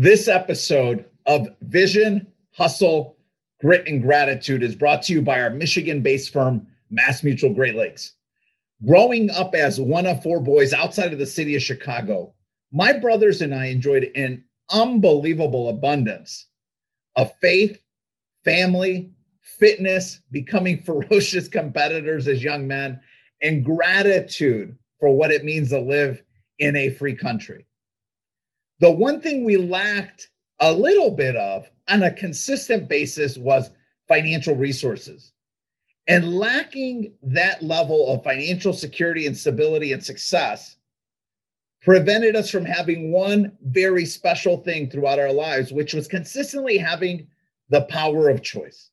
This episode of Vision, Hustle, Grit, and Gratitude is brought to you by our Michigan based firm, Mass Mutual Great Lakes. Growing up as one of four boys outside of the city of Chicago, my brothers and I enjoyed an unbelievable abundance of faith, family, fitness, becoming ferocious competitors as young men, and gratitude for what it means to live in a free country. The one thing we lacked a little bit of on a consistent basis was financial resources. And lacking that level of financial security and stability and success prevented us from having one very special thing throughout our lives, which was consistently having the power of choice.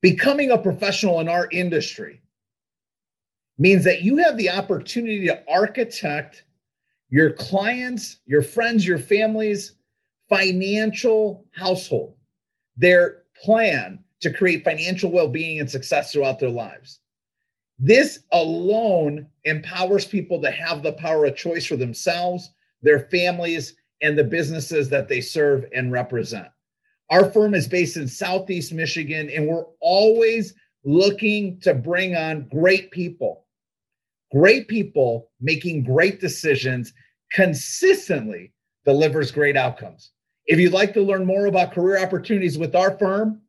Becoming a professional in our industry means that you have the opportunity to architect your clients, your friends, your families' financial household, their plan to create financial well being and success throughout their lives. This alone empowers people to have the power of choice for themselves, their families, and the businesses that they serve and represent. Our firm is based in Southeast Michigan, and we're always looking to bring on great people great people making great decisions consistently delivers great outcomes. If you'd like to learn more about career opportunities with our firm,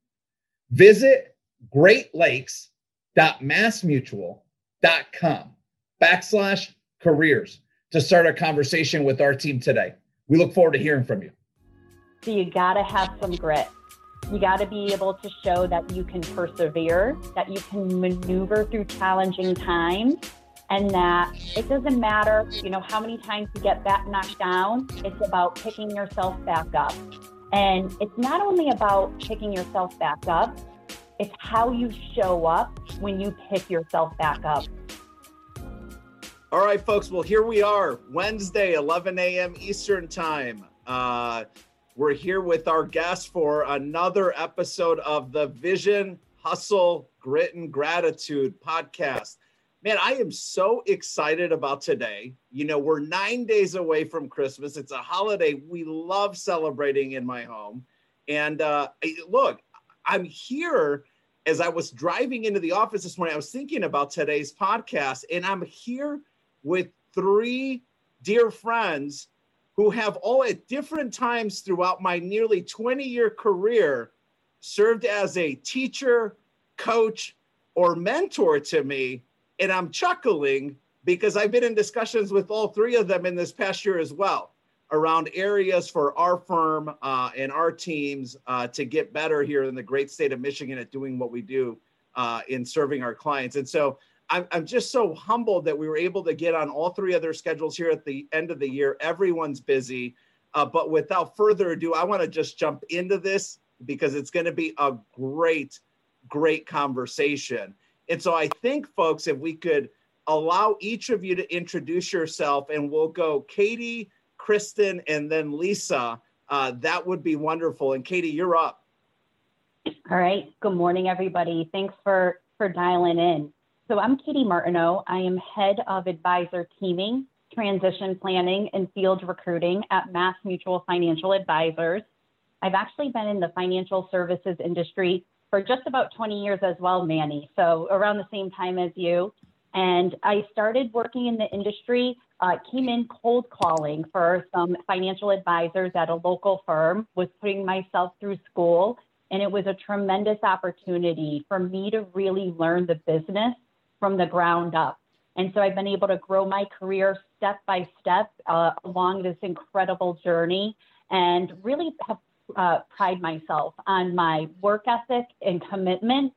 visit greatlakes.massmutual.com backslash careers to start a conversation with our team today. We look forward to hearing from you. So you got to have some grit. You got to be able to show that you can persevere, that you can maneuver through challenging times, and that it doesn't matter, you know, how many times you get that knocked down. It's about picking yourself back up. And it's not only about picking yourself back up, it's how you show up when you pick yourself back up. All right, folks. Well, here we are, Wednesday, 11 a.m. Eastern Time. Uh, we're here with our guest for another episode of the Vision, Hustle, Grit, and Gratitude podcast man, I am so excited about today. You know, we're nine days away from Christmas. It's a holiday we love celebrating in my home. And uh, look, I'm here as I was driving into the office this morning. I was thinking about today's podcast, and I'm here with three dear friends who have all at different times throughout my nearly 20 year career served as a teacher, coach, or mentor to me and I'm chuckling because I've been in discussions with all three of them in this past year as well around areas for our firm uh, and our teams uh, to get better here in the great state of Michigan at doing what we do uh, in serving our clients. And so I'm, I'm just so humbled that we were able to get on all three of their schedules here at the end of the year. Everyone's busy. Uh, but without further ado, I want to just jump into this because it's going to be a great, great conversation. And so I think, folks, if we could allow each of you to introduce yourself and we'll go Katie, Kristen, and then Lisa, uh, that would be wonderful. And Katie, you're up. All right. Good morning, everybody. Thanks for, for dialing in. So I'm Katie Martineau. I am head of advisor teaming, transition planning, and field recruiting at Mass Mutual Financial Advisors. I've actually been in the financial services industry for just about 20 years as well, Manny. So around the same time as you. And I started working in the industry, uh, came in cold calling for some financial advisors at a local firm, was putting myself through school. And it was a tremendous opportunity for me to really learn the business from the ground up. And so I've been able to grow my career step by step uh, along this incredible journey and really have uh, pride myself on my work ethic and commitment,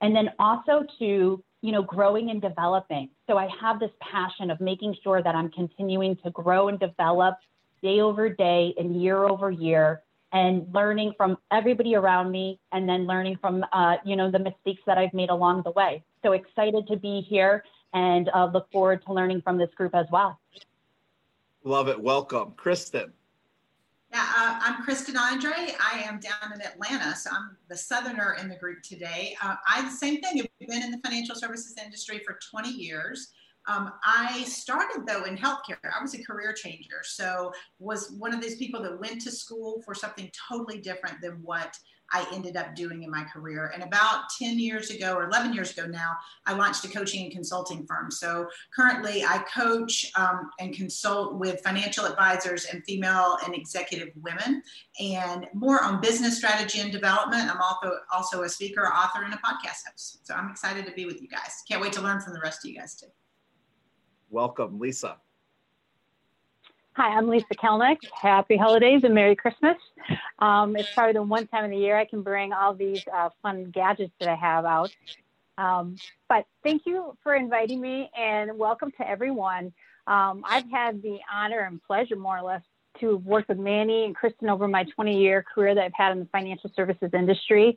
and then also to you know growing and developing. So I have this passion of making sure that I'm continuing to grow and develop day over day and year over year, and learning from everybody around me, and then learning from uh, you know the mistakes that I've made along the way. So excited to be here and uh, look forward to learning from this group as well. Love it. Welcome, Kristen. Uh, I'm Kristen Andre. I am down in Atlanta, so I'm the Southerner in the group today. Uh, I the same thing. I've been in the financial services industry for 20 years. Um, I started though in healthcare. I was a career changer. So was one of those people that went to school for something totally different than what I ended up doing in my career. And about 10 years ago or 11 years ago now, I launched a coaching and consulting firm. So currently I coach um, and consult with financial advisors and female and executive women and more on business strategy and development. I'm also, also a speaker, author, and a podcast host. So I'm excited to be with you guys. Can't wait to learn from the rest of you guys too. Welcome, Lisa. Hi, I'm Lisa Kelnick. Happy holidays and Merry Christmas. Um, it's probably the one time of the year I can bring all these uh, fun gadgets that I have out. Um, but thank you for inviting me and welcome to everyone. Um, I've had the honor and pleasure, more or less, to work with Manny and Kristen over my 20 year career that I've had in the financial services industry.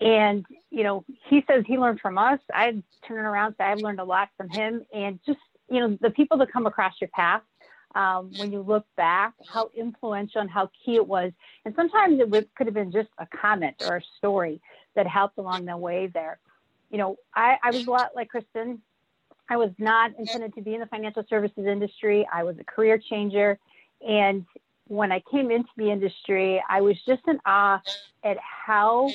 And, you know, he says he learned from us. I turn around say I've learned a lot from him. And just, you know, the people that come across your path um, when you look back, how influential and how key it was. And sometimes it could have been just a comment or a story that helped along the way there. You know, I, I was a lot like Kristen. I was not intended to be in the financial services industry. I was a career changer. And when I came into the industry, I was just in awe at how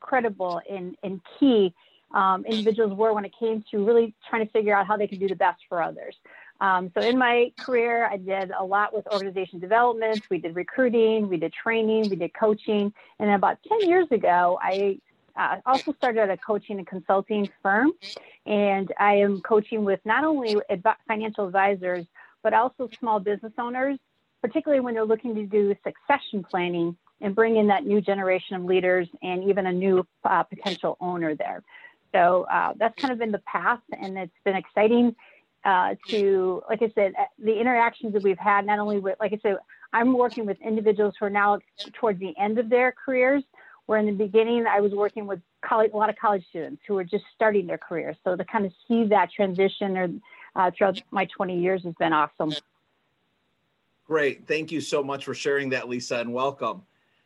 credible and, and key um, individuals were when it came to really trying to figure out how they could do the best for others. Um, so in my career, I did a lot with organization development. We did recruiting, we did training, we did coaching. And about 10 years ago, I uh, also started a coaching and consulting firm. And I am coaching with not only adv- financial advisors, but also small business owners, particularly when they're looking to do succession planning and bring in that new generation of leaders and even a new uh, potential owner there. So uh, that's kind of been the path, and it's been exciting uh, to, like I said, uh, the interactions that we've had, not only with, like I said, I'm working with individuals who are now towards the end of their careers, where in the beginning I was working with college, a lot of college students who were just starting their careers. So to kind of see that transition or uh, throughout my 20 years has been awesome. Great. Thank you so much for sharing that, Lisa, and welcome.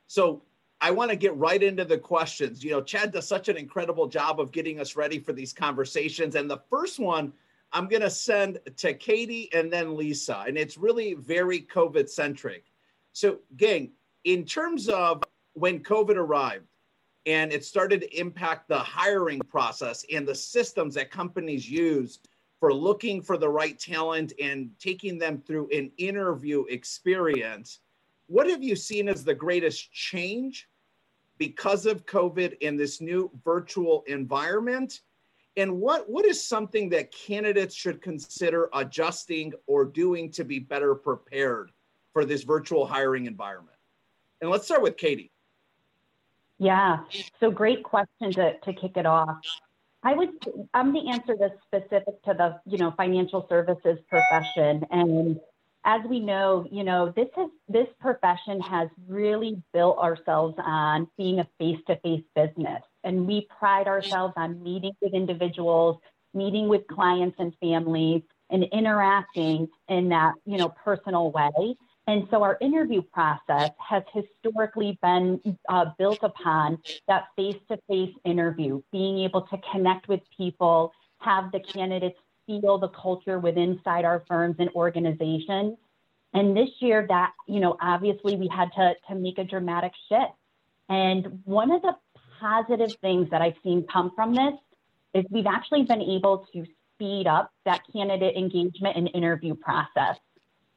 So I want to get right into the questions. You know, Chad does such an incredible job of getting us ready for these conversations. And the first one I'm going to send to Katie and then Lisa. And it's really very COVID centric. So, gang, in terms of when COVID arrived and it started to impact the hiring process and the systems that companies use for looking for the right talent and taking them through an interview experience, what have you seen as the greatest change because of COVID in this new virtual environment? And what, what is something that candidates should consider adjusting or doing to be better prepared for this virtual hiring environment? And let's start with Katie. Yeah, so great question to, to kick it off. I would, I'm going to answer this specific to the, you know, financial services profession. And as we know, you know, this has, this profession has really built ourselves on being a face-to-face business and we pride ourselves on meeting with individuals, meeting with clients and families, and interacting in that you know personal way. And so our interview process has historically been uh, built upon that face-to-face interview, being able to connect with people, have the candidates feel the culture within inside our firms and organizations. And this year, that you know, obviously, we had to to make a dramatic shift. And one of the positive things that I've seen come from this is we've actually been able to speed up that candidate engagement and interview process.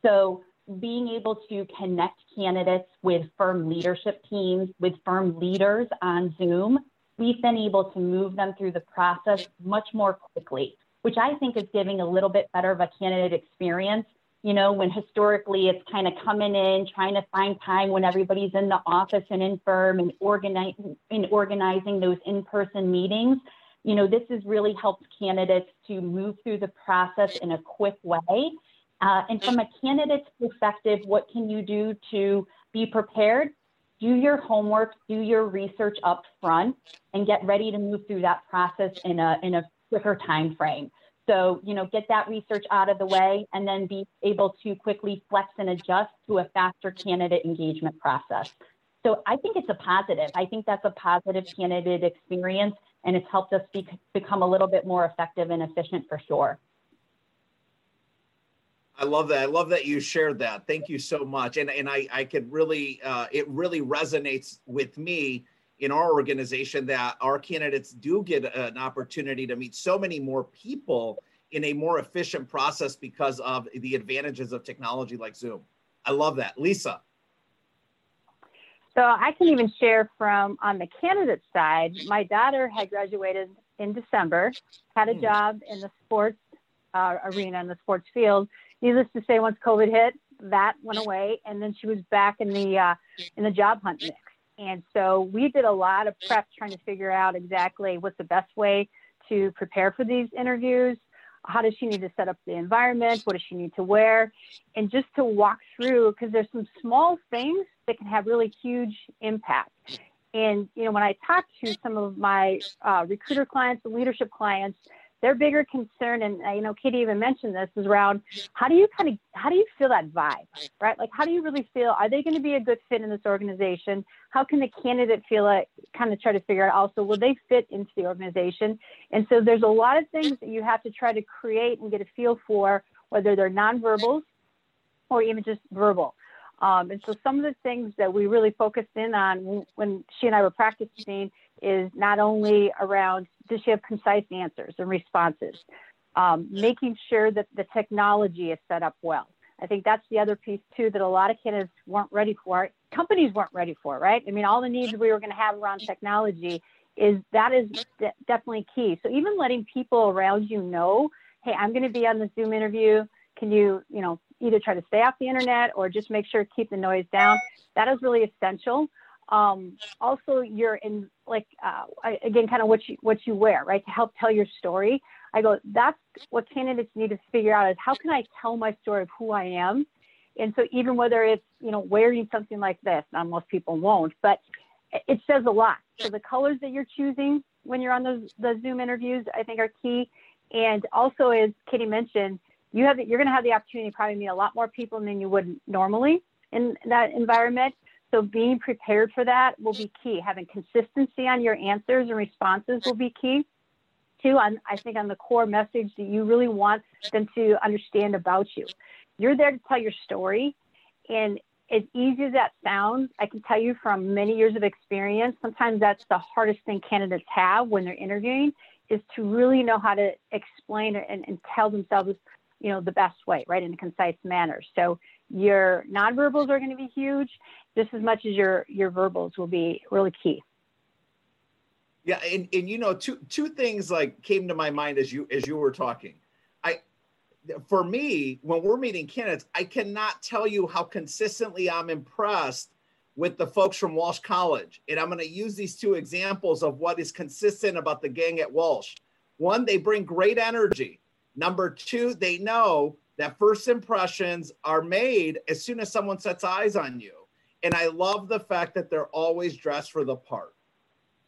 So being able to connect candidates with firm leadership teams, with firm leaders on Zoom, we've been able to move them through the process much more quickly, which I think is giving a little bit better of a candidate experience you know, when historically it's kind of coming in, trying to find time when everybody's in the office and in firm and organizing in organizing those in-person meetings. You know, this has really helped candidates to move through the process in a quick way. Uh, and from a candidate's perspective, what can you do to be prepared? Do your homework, do your research up front, and get ready to move through that process in a in a quicker time frame. So, you know, get that research out of the way and then be able to quickly flex and adjust to a faster candidate engagement process. So I think it's a positive. I think that's a positive candidate experience and it's helped us be, become a little bit more effective and efficient for sure. I love that. I love that you shared that. Thank you so much. And and I I could really uh, it really resonates with me in our organization that our candidates do get an opportunity to meet so many more people in a more efficient process because of the advantages of technology like Zoom. I love that. Lisa. So I can even share from on the candidate side, my daughter had graduated in December, had a hmm. job in the sports uh, arena in the sports field. Needless to say, once COVID hit, that went away, and then she was back in the uh, in the job hunt mix. And so we did a lot of prep trying to figure out exactly what's the best way to prepare for these interviews. How does she need to set up the environment? What does she need to wear? And just to walk through, because there's some small things that can have really huge impact. And, you know, when I talk to some of my uh, recruiter clients and leadership clients, their bigger concern, and uh, you know, Katie even mentioned this, is around how do you kind of how do you feel that vibe, right? Like, how do you really feel? Are they going to be a good fit in this organization? How can the candidate feel it? Kind of try to figure out also will they fit into the organization? And so there's a lot of things that you have to try to create and get a feel for, whether they're nonverbals or even just verbal. Um, and so some of the things that we really focused in on when she and I were practicing is not only around does she have concise answers and responses, um, making sure that the technology is set up well. I think that's the other piece too that a lot of candidates weren't ready for. Companies weren't ready for, right? I mean, all the needs we were going to have around technology is that is de- definitely key. So even letting people around you know, hey, I'm going to be on the Zoom interview. Can you, you know, either try to stay off the internet or just make sure keep the noise down? That is really essential. Um, also, you're in like uh, again, kind of what you what you wear, right, to help tell your story. I go, that's what candidates need to figure out is how can I tell my story of who I am, and so even whether it's you know wearing something like this, now most people won't, but it says a lot. So the colors that you're choosing when you're on those the Zoom interviews, I think, are key. And also, as Katie mentioned, you have you're going to have the opportunity to probably meet a lot more people than you would normally in that environment. So being prepared for that will be key. Having consistency on your answers and responses will be key. Two, on, I think on the core message that you really want them to understand about you. You're there to tell your story. And as easy as that sounds, I can tell you from many years of experience, sometimes that's the hardest thing candidates have when they're interviewing is to really know how to explain and, and tell themselves, you know, the best way, right, in a concise manner. So your nonverbals are going to be huge just as much as your your verbals will be really key. Yeah, and, and you know, two two things like came to my mind as you as you were talking. I for me, when we're meeting candidates, I cannot tell you how consistently I'm impressed with the folks from Walsh College. And I'm going to use these two examples of what is consistent about the gang at Walsh. One, they bring great energy. Number two, they know that first impressions are made as soon as someone sets eyes on you. And I love the fact that they're always dressed for the part.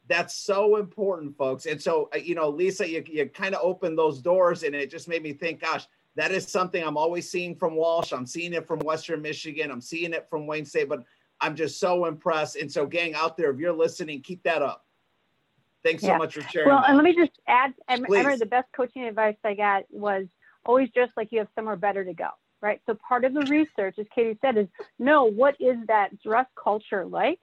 That's so important, folks. And so, uh, you know, Lisa, you, you kind of opened those doors and it just made me think, gosh, that is something I'm always seeing from Walsh. I'm seeing it from Western Michigan. I'm seeing it from Wayne State, but I'm just so impressed. And so, gang out there, if you're listening, keep that up. Thanks yeah. so much for sharing. Well, that. and let me just add, I remember the best coaching advice I got was always dress like you have somewhere better to go right? So part of the research, as Katie said, is know what is that dress culture like,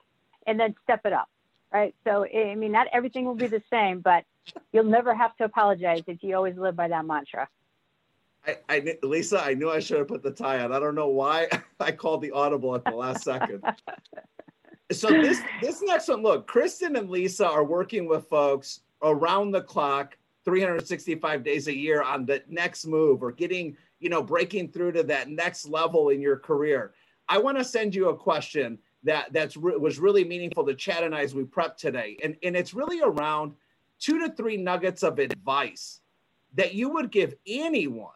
and then step it up, right? So I mean, not everything will be the same, but you'll never have to apologize if you always live by that mantra. I, I, Lisa, I knew I should have put the tie on. I don't know why I called the audible at the last second. so this this next one, look, Kristen and Lisa are working with folks around the clock, 365 days a year on the next move or getting you know, breaking through to that next level in your career. I want to send you a question that that's re- was really meaningful to Chad and I as we prep today, and and it's really around two to three nuggets of advice that you would give anyone,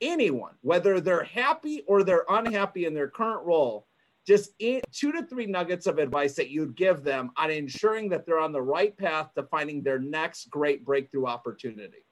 anyone, whether they're happy or they're unhappy in their current role, just in, two to three nuggets of advice that you'd give them on ensuring that they're on the right path to finding their next great breakthrough opportunity.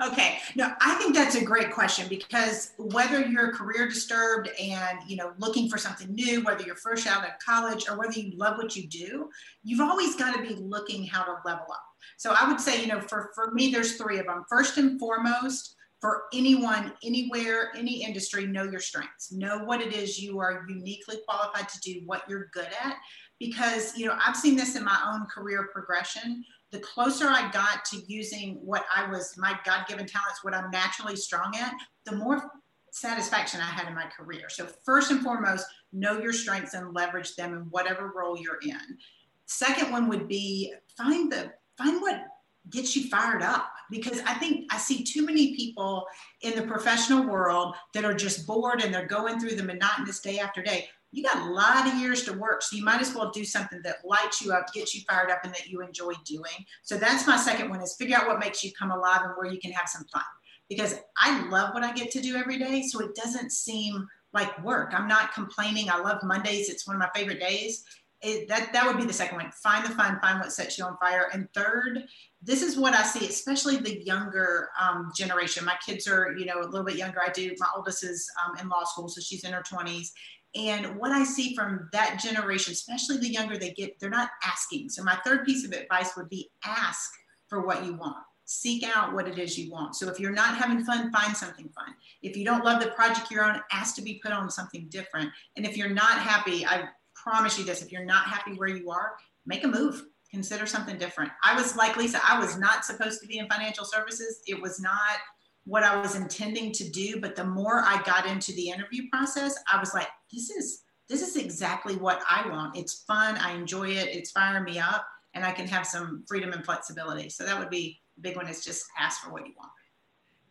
Okay, no, I think that's a great question because whether you're career disturbed and you know looking for something new, whether you're fresh out of college or whether you love what you do, you've always got to be looking how to level up. So I would say, you know, for for me, there's three of them. First and foremost, for anyone, anywhere, any industry, know your strengths. Know what it is you are uniquely qualified to do, what you're good at. Because, you know, I've seen this in my own career progression. The closer I got to using what I was, my God given talents, what I'm naturally strong at, the more satisfaction I had in my career. So, first and foremost, know your strengths and leverage them in whatever role you're in. Second one would be find the find what gets you fired up because I think I see too many people in the professional world that are just bored and they're going through the monotonous day after day. You got a lot of years to work, so you might as well do something that lights you up, gets you fired up, and that you enjoy doing. So that's my second one: is figure out what makes you come alive and where you can have some fun. Because I love what I get to do every day, so it doesn't seem like work. I'm not complaining. I love Mondays; it's one of my favorite days, it, that that would be the second one. Find the fun find what sets you on fire. And third this is what i see especially the younger um, generation. My kids are you know a little bit younger. I do. My oldest is um, in law school so she's in her 20s and what i see from that generation especially the younger they get they're not asking. So my third piece of advice would be ask for what you want. Seek out what it is you want. So if you're not having fun find something fun. If you don't love the project you're on ask to be put on something different. And if you're not happy i promise you this if you're not happy where you are, make a move. Consider something different. I was like Lisa, I was not supposed to be in financial services. It was not what I was intending to do. But the more I got into the interview process, I was like, this is this is exactly what I want. It's fun. I enjoy it. It's firing me up, and I can have some freedom and flexibility. So that would be the big one. Is just ask for what you want.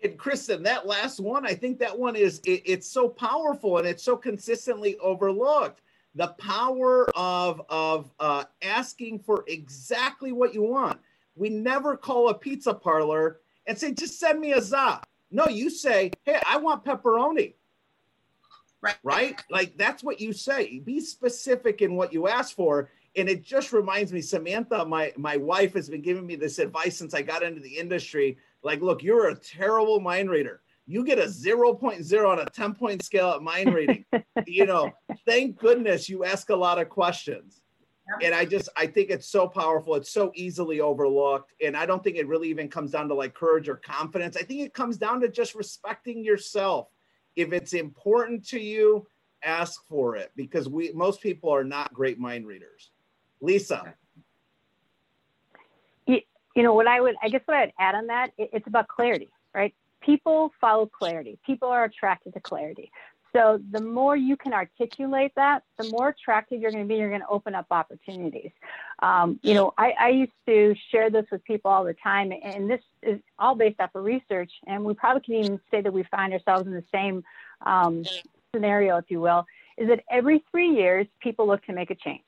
And Kristen, that last one, I think that one is it, it's so powerful and it's so consistently overlooked the power of of uh, asking for exactly what you want. We never call a pizza parlor and say, "Just send me a za." No, you say, "Hey, I want pepperoni." Right. Right? Like that's what you say. Be specific in what you ask for. And it just reminds me, Samantha, my my wife has been giving me this advice since I got into the industry. Like, look, you're a terrible mind reader you get a 0.0 on a 10 point scale at mind reading. you know, thank goodness you ask a lot of questions. And I just, I think it's so powerful. It's so easily overlooked. And I don't think it really even comes down to like courage or confidence. I think it comes down to just respecting yourself. If it's important to you, ask for it because we, most people are not great mind readers. Lisa. You, you know, what I would, I guess what I'd add on that, it, it's about clarity, right? People follow clarity. People are attracted to clarity. So the more you can articulate that, the more attractive you're going to be. You're going to open up opportunities. Um, you know, I, I, used to share this with people all the time, and this is all based off of research. And we probably can even say that we find ourselves in the same um, scenario, if you will. Is that every three years people look to make a change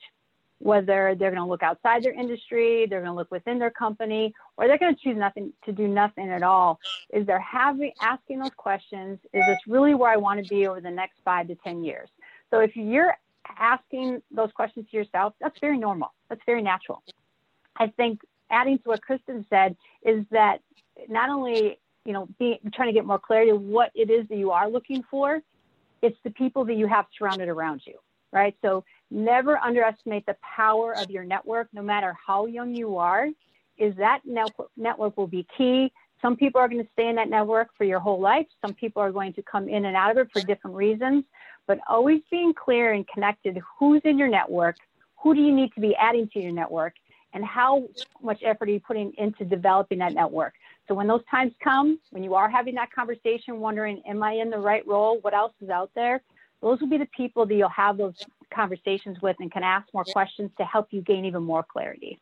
whether they're going to look outside their industry, they're going to look within their company, or they're going to choose nothing to do nothing at all. Is they're having asking those questions, is this really where I want to be over the next five to 10 years? So if you're asking those questions to yourself, that's very normal. That's very natural. I think adding to what Kristen said is that not only, you know, be, trying to get more clarity of what it is that you are looking for, it's the people that you have surrounded around you, right? So Never underestimate the power of your network, no matter how young you are, is that network will be key. Some people are going to stay in that network for your whole life. Some people are going to come in and out of it for different reasons. But always being clear and connected who's in your network, who do you need to be adding to your network, and how much effort are you putting into developing that network. So when those times come, when you are having that conversation, wondering, am I in the right role? What else is out there? Those will be the people that you'll have those conversations with and can ask more questions to help you gain even more clarity.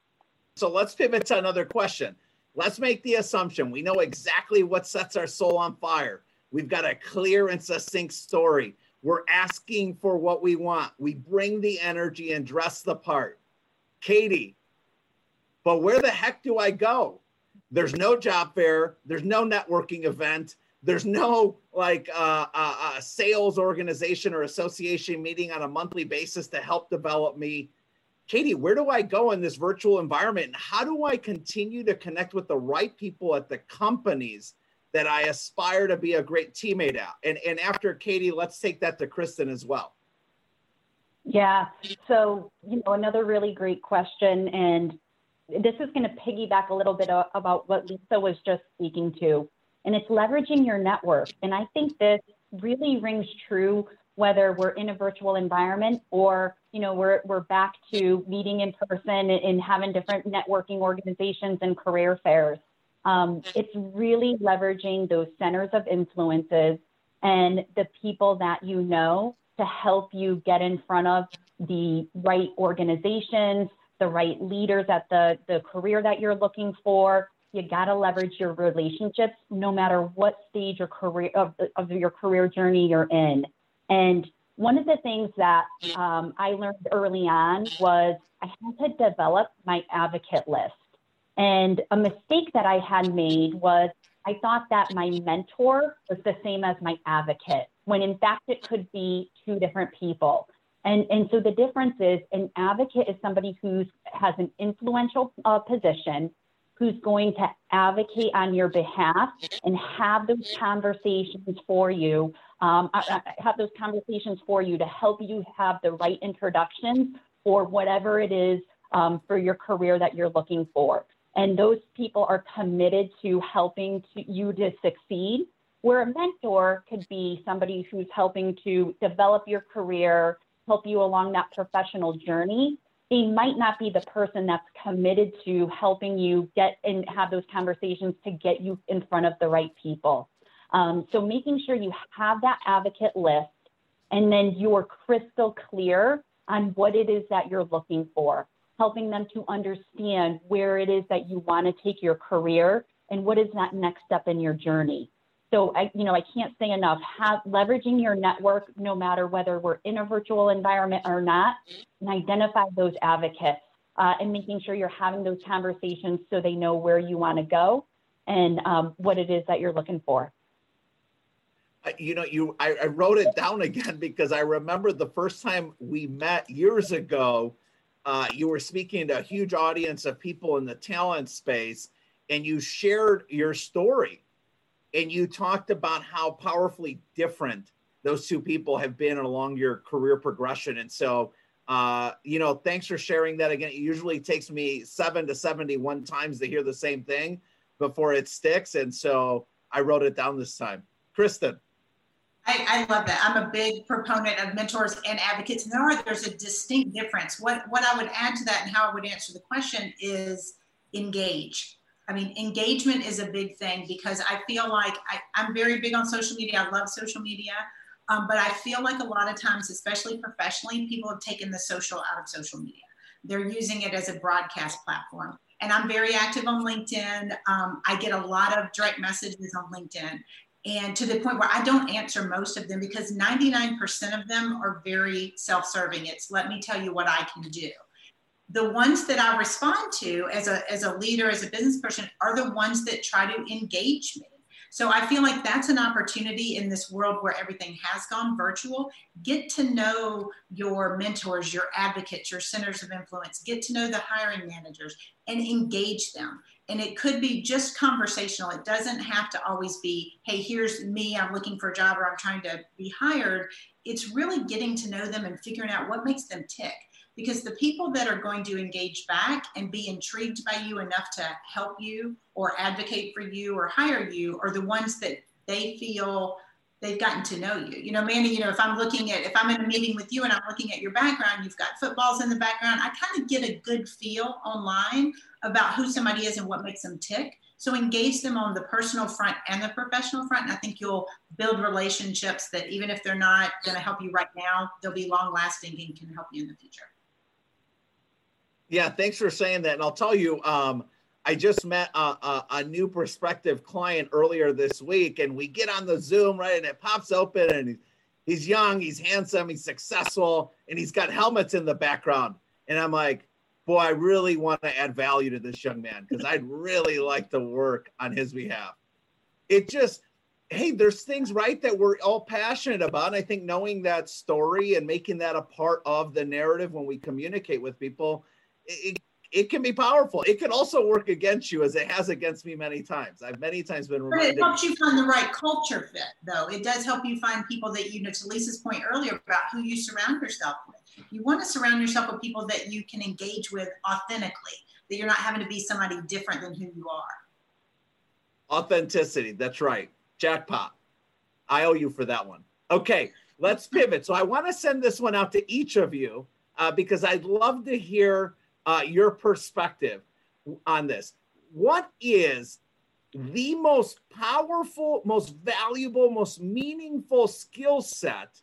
So let's pivot to another question. Let's make the assumption we know exactly what sets our soul on fire. We've got a clear and succinct story. We're asking for what we want. We bring the energy and dress the part. Katie, but where the heck do I go? There's no job fair, there's no networking event, there's no like uh, sales organization or association meeting on a monthly basis to help develop me. Katie, where do I go in this virtual environment? And how do I continue to connect with the right people at the companies that I aspire to be a great teammate at? And, and after Katie, let's take that to Kristen as well. Yeah. So, you know, another really great question. And this is going to piggyback a little bit about what Lisa was just speaking to and it's leveraging your network. And I think this really rings true whether we're in a virtual environment or you know we're we're back to meeting in person and having different networking organizations and career fairs. Um, it's really leveraging those centers of influences and the people that you know to help you get in front of the right organizations, the right leaders at the, the career that you're looking for. You got to leverage your relationships no matter what stage or career of, of your career journey you're in. And one of the things that um, I learned early on was I had to develop my advocate list. And a mistake that I had made was I thought that my mentor was the same as my advocate, when in fact it could be two different people. And, and so the difference is an advocate is somebody who has an influential uh, position, who's going to advocate on your behalf and have those conversations for you, um, uh, uh, have those conversations for you to help you have the right introductions for whatever it is um, for your career that you're looking for and those people are committed to helping to, you to succeed. Where a mentor could be somebody who's helping to develop your career, help you along that professional journey. They might not be the person that's committed to helping you get and have those conversations to get you in front of the right people. Um, so making sure you have that advocate list and then you're crystal clear on what it is that you're looking for helping them to understand where it is that you want to take your career and what is that next step in your journey. So I, you know, I can't say enough. Have leveraging your network, no matter whether we're in a virtual environment or not, and identify those advocates uh, and making sure you're having those conversations so they know where you want to go and um, what it is that you're looking for. You know, you I, I wrote it down again because I remember the first time we met years ago uh, you were speaking to a huge audience of people in the talent space and you shared your story and you talked about how powerfully different those two people have been along your career progression and so uh, you know thanks for sharing that again it usually takes me seven to 71 times to hear the same thing before it sticks and so i wrote it down this time kristen I, I, love that. I'm a big proponent of mentors and advocates. And there are there's a distinct difference. What what I would add to that and how I would answer the question is engage. I mean, engagement is a big thing because I feel like I, am very big on social media. I love social media. Um, but I feel like a lot of times, especially professionally, people have taken the social out of social media. They're using it as a broadcast platform. And I'm very active on LinkedIn. Um, I get a lot of direct messages on LinkedIn and to the point where I don't answer most of them because 99% of them are very self serving. It's let me tell you what I can do. The ones that I respond to as a, as a leader, as a business person, are the ones that try to engage me. So I feel like that's an opportunity in this world where everything has gone virtual. Get to know your mentors, your advocates, your centers of influence. Get to know the hiring managers and engage them and it could be just conversational. It doesn't have to always be, hey, here's me, I'm looking for a job or I'm trying to be hired. It's really getting to know them and figuring out what makes them tick. Because the people that are going to engage back and be intrigued by you enough to help you or advocate for you or hire you are the ones that they feel they've gotten to know you. You know, Mandy, you know, if I'm looking at, if I'm in a meeting with you and I'm looking at your background, you've got footballs in the background, I kind of get a good feel online about who somebody is and what makes them tick. So engage them on the personal front and the professional front. And I think you'll build relationships that even if they're not going to help you right now, they'll be long lasting and can help you in the future. Yeah, thanks for saying that. And I'll tell you, um, I just met a, a, a, new prospective client earlier this week, and we get on the Zoom, right? And it pops open, and he's young, he's handsome, he's successful, and he's got helmets in the background. And I'm like, boy, I really want to add value to this young man because I'd really like to work on his behalf. It just, hey, there's things, right, that we're all passionate about. And I think knowing that story and making that a part of the narrative when we communicate with people, it, it can be powerful. It can also work against you as it has against me many times. I've many times been reminded. But it helps you find the right culture fit, though. It does help you find people that, you know, to Lisa's point earlier about who you surround yourself with. You want to surround yourself with people that you can engage with authentically, that you're not having to be somebody different than who you are. Authenticity. That's right. Jackpot. I owe you for that one. Okay, let's pivot. So I want to send this one out to each of you uh, because I'd love to hear uh, your perspective on this. What is the most powerful, most valuable, most meaningful skill set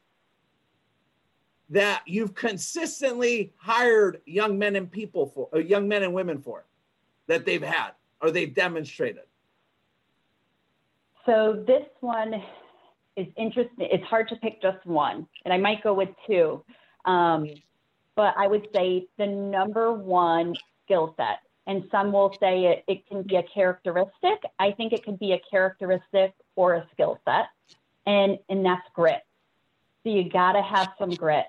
that you've consistently hired young men and people for, uh, young men and women for, that they've had or they've demonstrated? So this one is interesting. It's hard to pick just one, and I might go with two. Um, but I would say the number one skill set, and some will say it, it can be a characteristic. I think it could be a characteristic or a skill set, and, and that's grit. So you got to have some grit.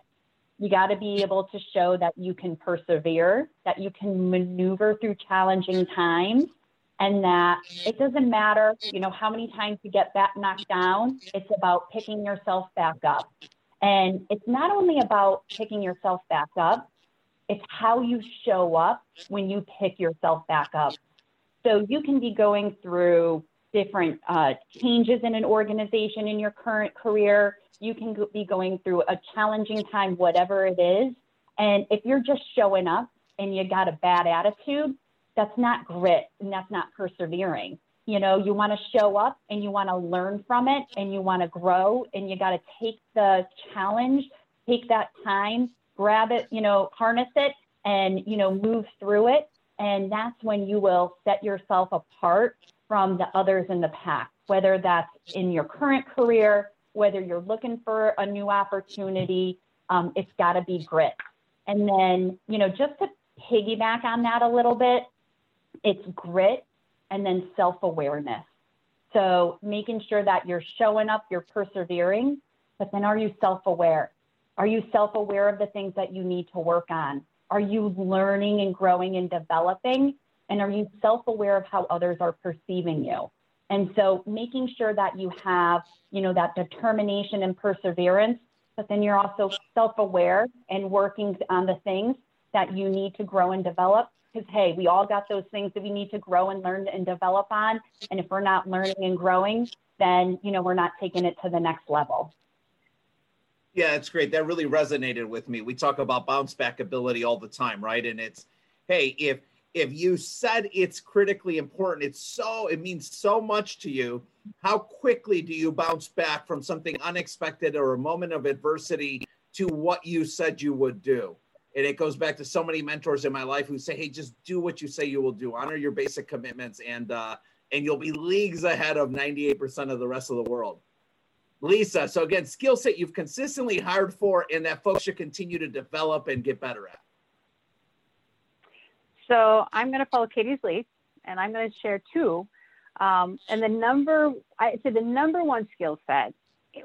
You got to be able to show that you can persevere, that you can maneuver through challenging times, and that it doesn't matter, you know, how many times you get back knocked down. It's about picking yourself back up. And it's not only about picking yourself back up, it's how you show up when you pick yourself back up. So you can be going through different uh, changes in an organization in your current career. You can be going through a challenging time, whatever it is. And if you're just showing up and you got a bad attitude, that's not grit and that's not persevering. You know, you want to show up and you want to learn from it and you want to grow and you got to take the challenge, take that time, grab it, you know, harness it and, you know, move through it. And that's when you will set yourself apart from the others in the pack, whether that's in your current career, whether you're looking for a new opportunity, um, it's got to be grit. And then, you know, just to piggyback on that a little bit, it's grit and then self awareness. So making sure that you're showing up, you're persevering, but then are you self aware? Are you self aware of the things that you need to work on? Are you learning and growing and developing? And are you self aware of how others are perceiving you? And so making sure that you have, you know, that determination and perseverance, but then you're also self aware and working on the things that you need to grow and develop because hey, we all got those things that we need to grow and learn and develop on. And if we're not learning and growing, then you know we're not taking it to the next level. Yeah, it's great. That really resonated with me. We talk about bounce back ability all the time, right? And it's hey, if if you said it's critically important, it's so it means so much to you. How quickly do you bounce back from something unexpected or a moment of adversity to what you said you would do? And it goes back to so many mentors in my life who say hey just do what you say you will do. Honor your basic commitments and uh and you'll be leagues ahead of 98% of the rest of the world. Lisa so again skill set you've consistently hired for and that folks should continue to develop and get better at. So i'm going to follow katie's lead and i'm going to share two. Um, and the number i say the number one skill set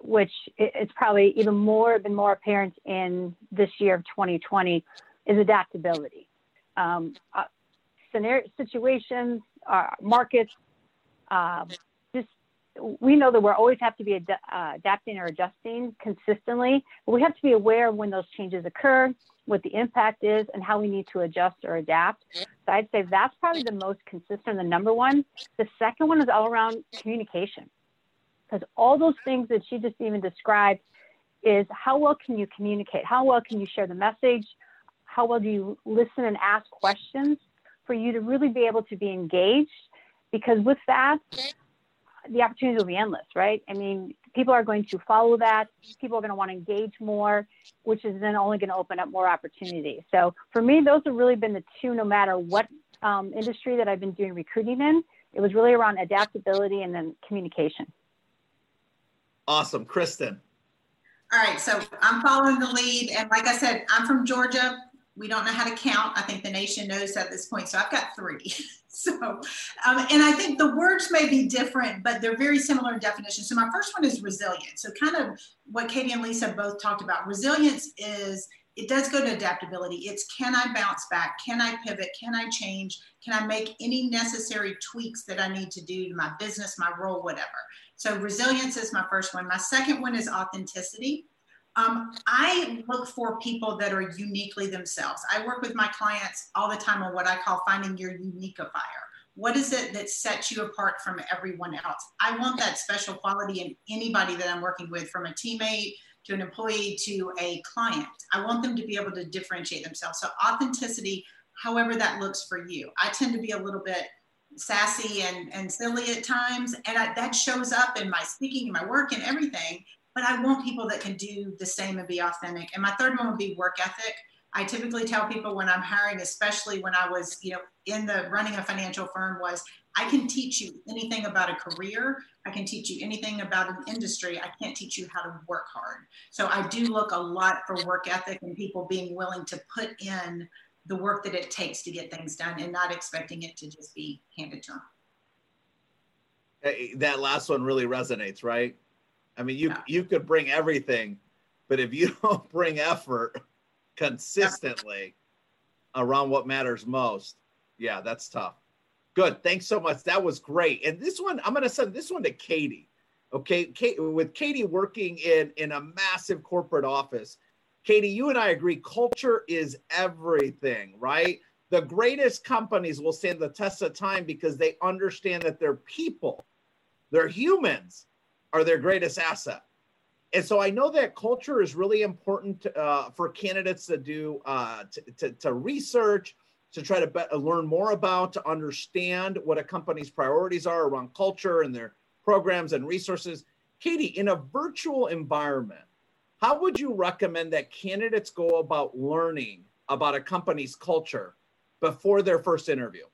which it's probably even more been more apparent in this year of 2020, is adaptability. Um, uh, scenario situations, uh, markets, um, just we know that we always have to be ad- uh, adapting or adjusting consistently, but we have to be aware of when those changes occur, what the impact is, and how we need to adjust or adapt. So I'd say that's probably the most consistent, the number one. The second one is all around communication because all those things that she just even described is how well can you communicate? How well can you share the message? How well do you listen and ask questions for you to really be able to be engaged? Because with that, the opportunities will be endless, right? I mean, people are going to follow that. People are going to want to engage more, which is then only going to open up more opportunities. So for me, those have really been the two, no matter what um, industry that I've been doing recruiting in. It was really around adaptability and then communication. Awesome. Kristen. All right. So I'm following the lead. And like I said, I'm from Georgia. We don't know how to count. I think the nation knows at this point. So I've got three. so, um, and I think the words may be different, but they're very similar in definition. So my first one is resilience. So kind of what Katie and Lisa both talked about. Resilience is it does go to adaptability. It's can I bounce back? Can I pivot? Can I change? Can I make any necessary tweaks that I need to do to my business, my role, whatever? So resilience is my first one. My second one is authenticity. Um, I look for people that are uniquely themselves. I work with my clients all the time on what I call finding your uniqueifier. What is it that sets you apart from everyone else? I want that special quality in anybody that I'm working with, from a teammate to an employee to a client. I want them to be able to differentiate themselves. So, authenticity, however that looks for you. I tend to be a little bit sassy and, and silly at times, and I, that shows up in my speaking and my work and everything. But I want people that can do the same and be authentic. And my third one would be work ethic. I typically tell people when I'm hiring, especially when I was, you know, in the running a financial firm, was I can teach you anything about a career. I can teach you anything about an industry. I can't teach you how to work hard. So I do look a lot for work ethic and people being willing to put in the work that it takes to get things done and not expecting it to just be handed to them. That last one really resonates, right? I mean, you yeah. you could bring everything, but if you don't bring effort consistently yeah. around what matters most, yeah, that's tough. Good. Thanks so much. That was great. And this one, I'm going to send this one to Katie. Okay, Kate, with Katie working in in a massive corporate office, Katie, you and I agree. Culture is everything, right? The greatest companies will stand the test of time because they understand that their people, their humans, are their greatest asset. And so I know that culture is really important uh, for candidates to do uh, to, to, to research to try to be- uh, learn more about, to understand what a company's priorities are around culture and their programs and resources. Katie, in a virtual environment, how would you recommend that candidates go about learning about a company's culture before their first interview?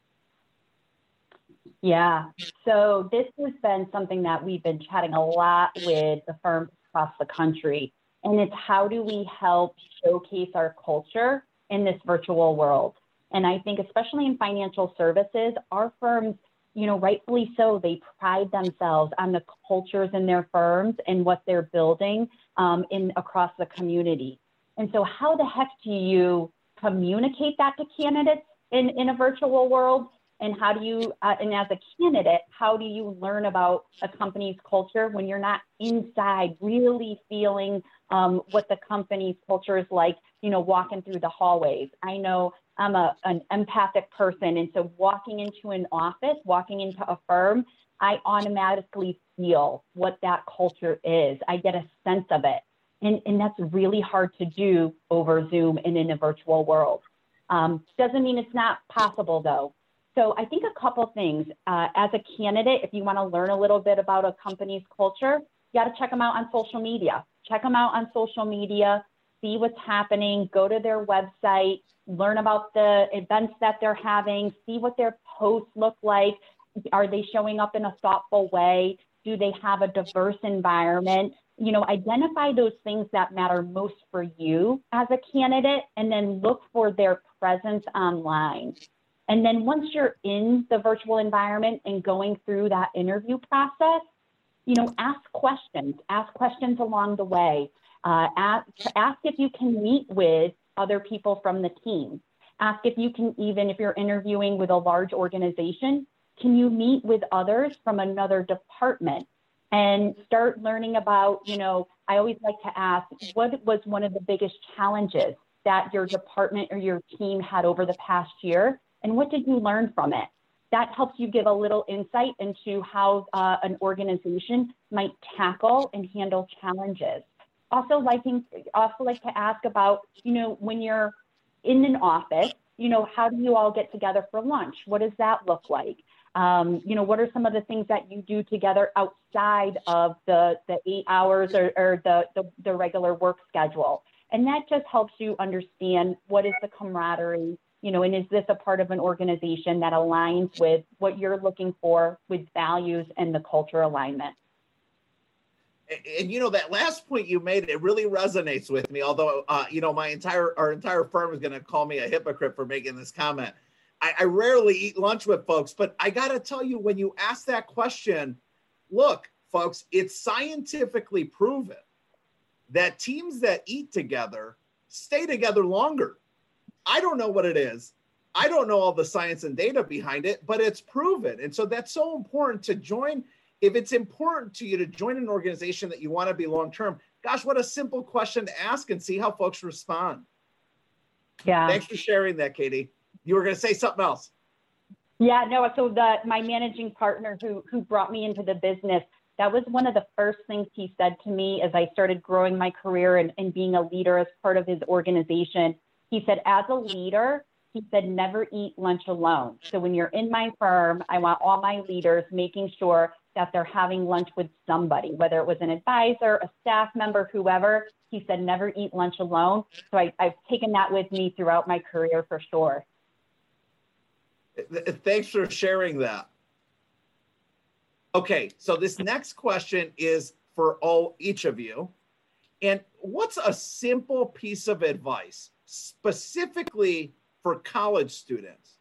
Yeah, so this has been something that we've been chatting a lot with the firms across the country. And it's how do we help showcase our culture in this virtual world? And I think, especially in financial services, our firms, you know, rightfully so, they pride themselves on the cultures in their firms and what they're building um, in across the community. And so, how the heck do you communicate that to candidates in, in a virtual world? And how do you, uh, and as a candidate, how do you learn about a company's culture when you're not inside, really feeling um, what the company's culture is like, you know, walking through the hallways? I know I'm a, an empathic person. And so walking into an office, walking into a firm, I automatically feel what that culture is. I get a sense of it. And, and that's really hard to do over Zoom and in a virtual world. Um, doesn't mean it's not possible though. So I think a couple things. Uh, as a candidate, if you want to learn a little bit about a company's culture, you got to check them out on social media. Check them out on social media, see what's happening, go to their website, learn about the events that they're having, see what their posts look like. Are they showing up in a thoughtful way? Do they have a diverse environment? You know, identify those things that matter most for you as a candidate and then look for their presence online. And then once you're in the virtual environment and going through that interview process, you know, ask questions, ask questions along the way. Uh, ask, ask if you can meet with other people from the team. Ask if you can even, if you're interviewing with a large organization, can you meet with others from another department and start learning about, you know, I always like to ask, what was one of the biggest challenges that your department or your team had over the past year? And what did you learn from it? That helps you give a little insight into how uh, an organization might tackle and handle challenges also liking also like to ask about you know when you're in an office you know how do you all get together for lunch? What does that look like? Um, you know what are some of the things that you do together outside of the the eight hours or, or the, the the regular work schedule? And that just helps you understand what is the camaraderie you know and is this a part of an organization that aligns with what you're looking for with values and the culture alignment and you know that last point you made it really resonates with me although uh, you know my entire our entire firm is going to call me a hypocrite for making this comment. I, I rarely eat lunch with folks but i got to tell you when you ask that question look folks it's scientifically proven that teams that eat together stay together longer. I don't know what it is. I don't know all the science and data behind it but it's proven. And so that's so important to join if it's important to you to join an organization that you want to be long term, gosh, what a simple question to ask and see how folks respond. Yeah. Thanks for sharing that, Katie. You were going to say something else. Yeah, no. So the my managing partner who who brought me into the business, that was one of the first things he said to me as I started growing my career and, and being a leader as part of his organization. He said, as a leader, he said, never eat lunch alone. So when you're in my firm, I want all my leaders making sure that they're having lunch with somebody, whether it was an advisor, a staff member, whoever. He said, never eat lunch alone. So I, I've taken that with me throughout my career for sure. Thanks for sharing that. Okay, so this next question is for all each of you. And what's a simple piece of advice specifically for college students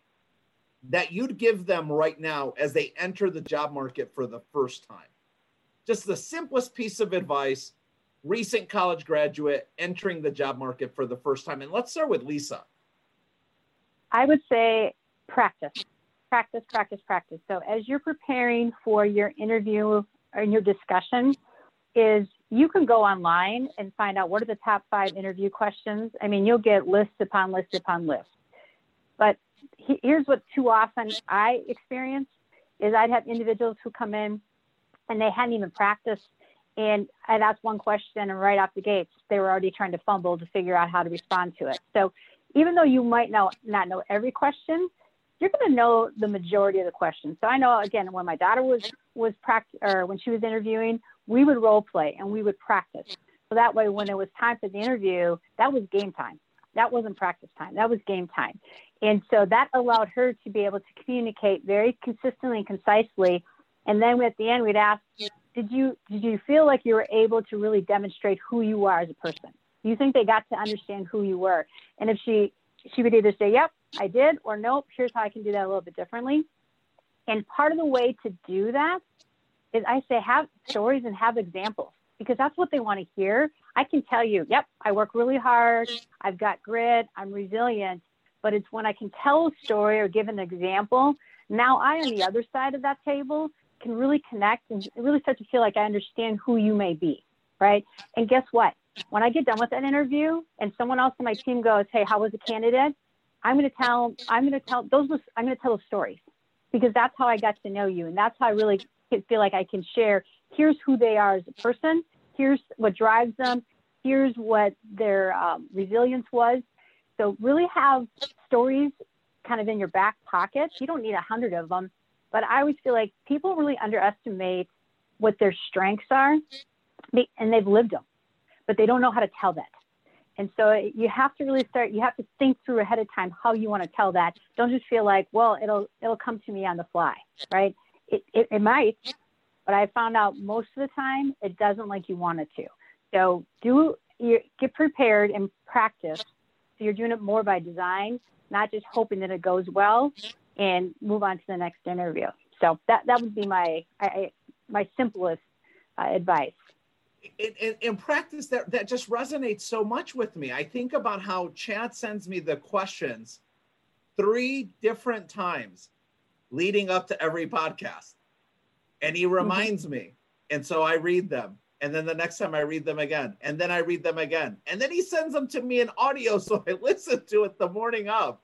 that you'd give them right now as they enter the job market for the first time? Just the simplest piece of advice, recent college graduate entering the job market for the first time. And let's start with Lisa. I would say practice, practice, practice, practice. So as you're preparing for your interview or your discussion, is you can go online and find out what are the top five interview questions. I mean, you'll get lists upon lists upon lists. But here's what too often I experience is I'd have individuals who come in and they hadn't even practiced and I'd ask one question and right off the gates they were already trying to fumble to figure out how to respond to it. So even though you might know not know every question, you're going to know the majority of the questions. So I know again when my daughter was was practice or when she was interviewing, we would role play and we would practice. So that way when it was time for the interview, that was game time. That wasn't practice time. That was game time. And so that allowed her to be able to communicate very consistently and concisely. And then at the end, we'd ask, did you, did you feel like you were able to really demonstrate who you are as a person? Do you think they got to understand who you were? And if she, she would either say, yep, I did, or nope, here's how I can do that a little bit differently. And part of the way to do that is I say, have stories and have examples because that's what they want to hear. I can tell you, yep, I work really hard. I've got grit. I'm resilient. But it's when I can tell a story or give an example. Now I, on the other side of that table, can really connect and really start to feel like I understand who you may be. Right. And guess what? When I get done with that interview and someone else on my team goes, Hey, how was the candidate? I'm going to tell, I'm going to tell those, I'm going to tell the stories because that's how I got to know you. And that's how I really feel like I can share here's who they are as a person, here's what drives them, here's what their um, resilience was. So, really have stories kind of in your back pocket. You don't need a hundred of them, but I always feel like people really underestimate what their strengths are, and they've lived them, but they don't know how to tell that. And so you have to really start. You have to think through ahead of time how you want to tell that. Don't just feel like, well, it'll it'll come to me on the fly, right? It, it, it might, but I found out most of the time it doesn't like you want it to. So do you get prepared and practice. So you're doing it more by design, not just hoping that it goes well and move on to the next interview. So that that would be my I, my simplest uh, advice. In, in, in, practice, that that just resonates so much with me. I think about how Chad sends me the questions three different times leading up to every podcast. And he mm-hmm. reminds mm-hmm. me. And so I read them. And then the next time I read them again. And then I read them again. And then he sends them to me in audio. So I listen to it the morning of.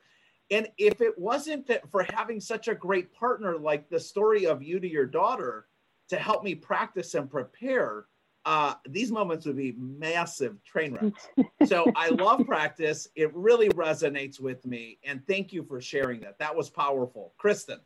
And if it wasn't that for having such a great partner like the story of you to your daughter to help me practice and prepare, uh, these moments would be massive train wrecks. so I love practice. It really resonates with me. And thank you for sharing that. That was powerful. Kristen.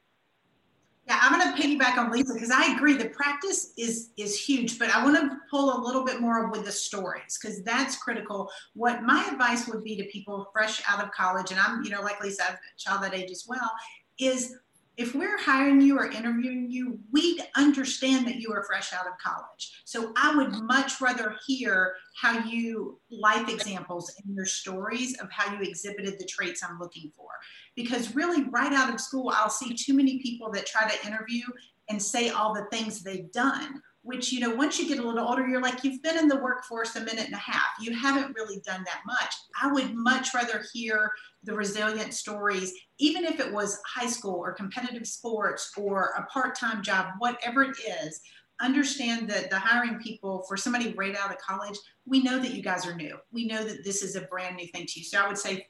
Yeah, I'm going to piggyback on Lisa because I agree the practice is is huge, but I want to pull a little bit more with the stories because that's critical. What my advice would be to people fresh out of college, and I'm, you know, like Lisa, I've a child that age as well, is if we're hiring you or interviewing you, we'd understand that you are fresh out of college. So I would much rather hear how you life examples in your stories of how you exhibited the traits I'm looking for. Because really, right out of school, I'll see too many people that try to interview and say all the things they've done which you know once you get a little older you're like you've been in the workforce a minute and a half. You haven't really done that much. I would much rather hear the resilient stories even if it was high school or competitive sports or a part-time job whatever it is. Understand that the hiring people for somebody right out of college we know that you guys are new. We know that this is a brand new thing to you. So i would say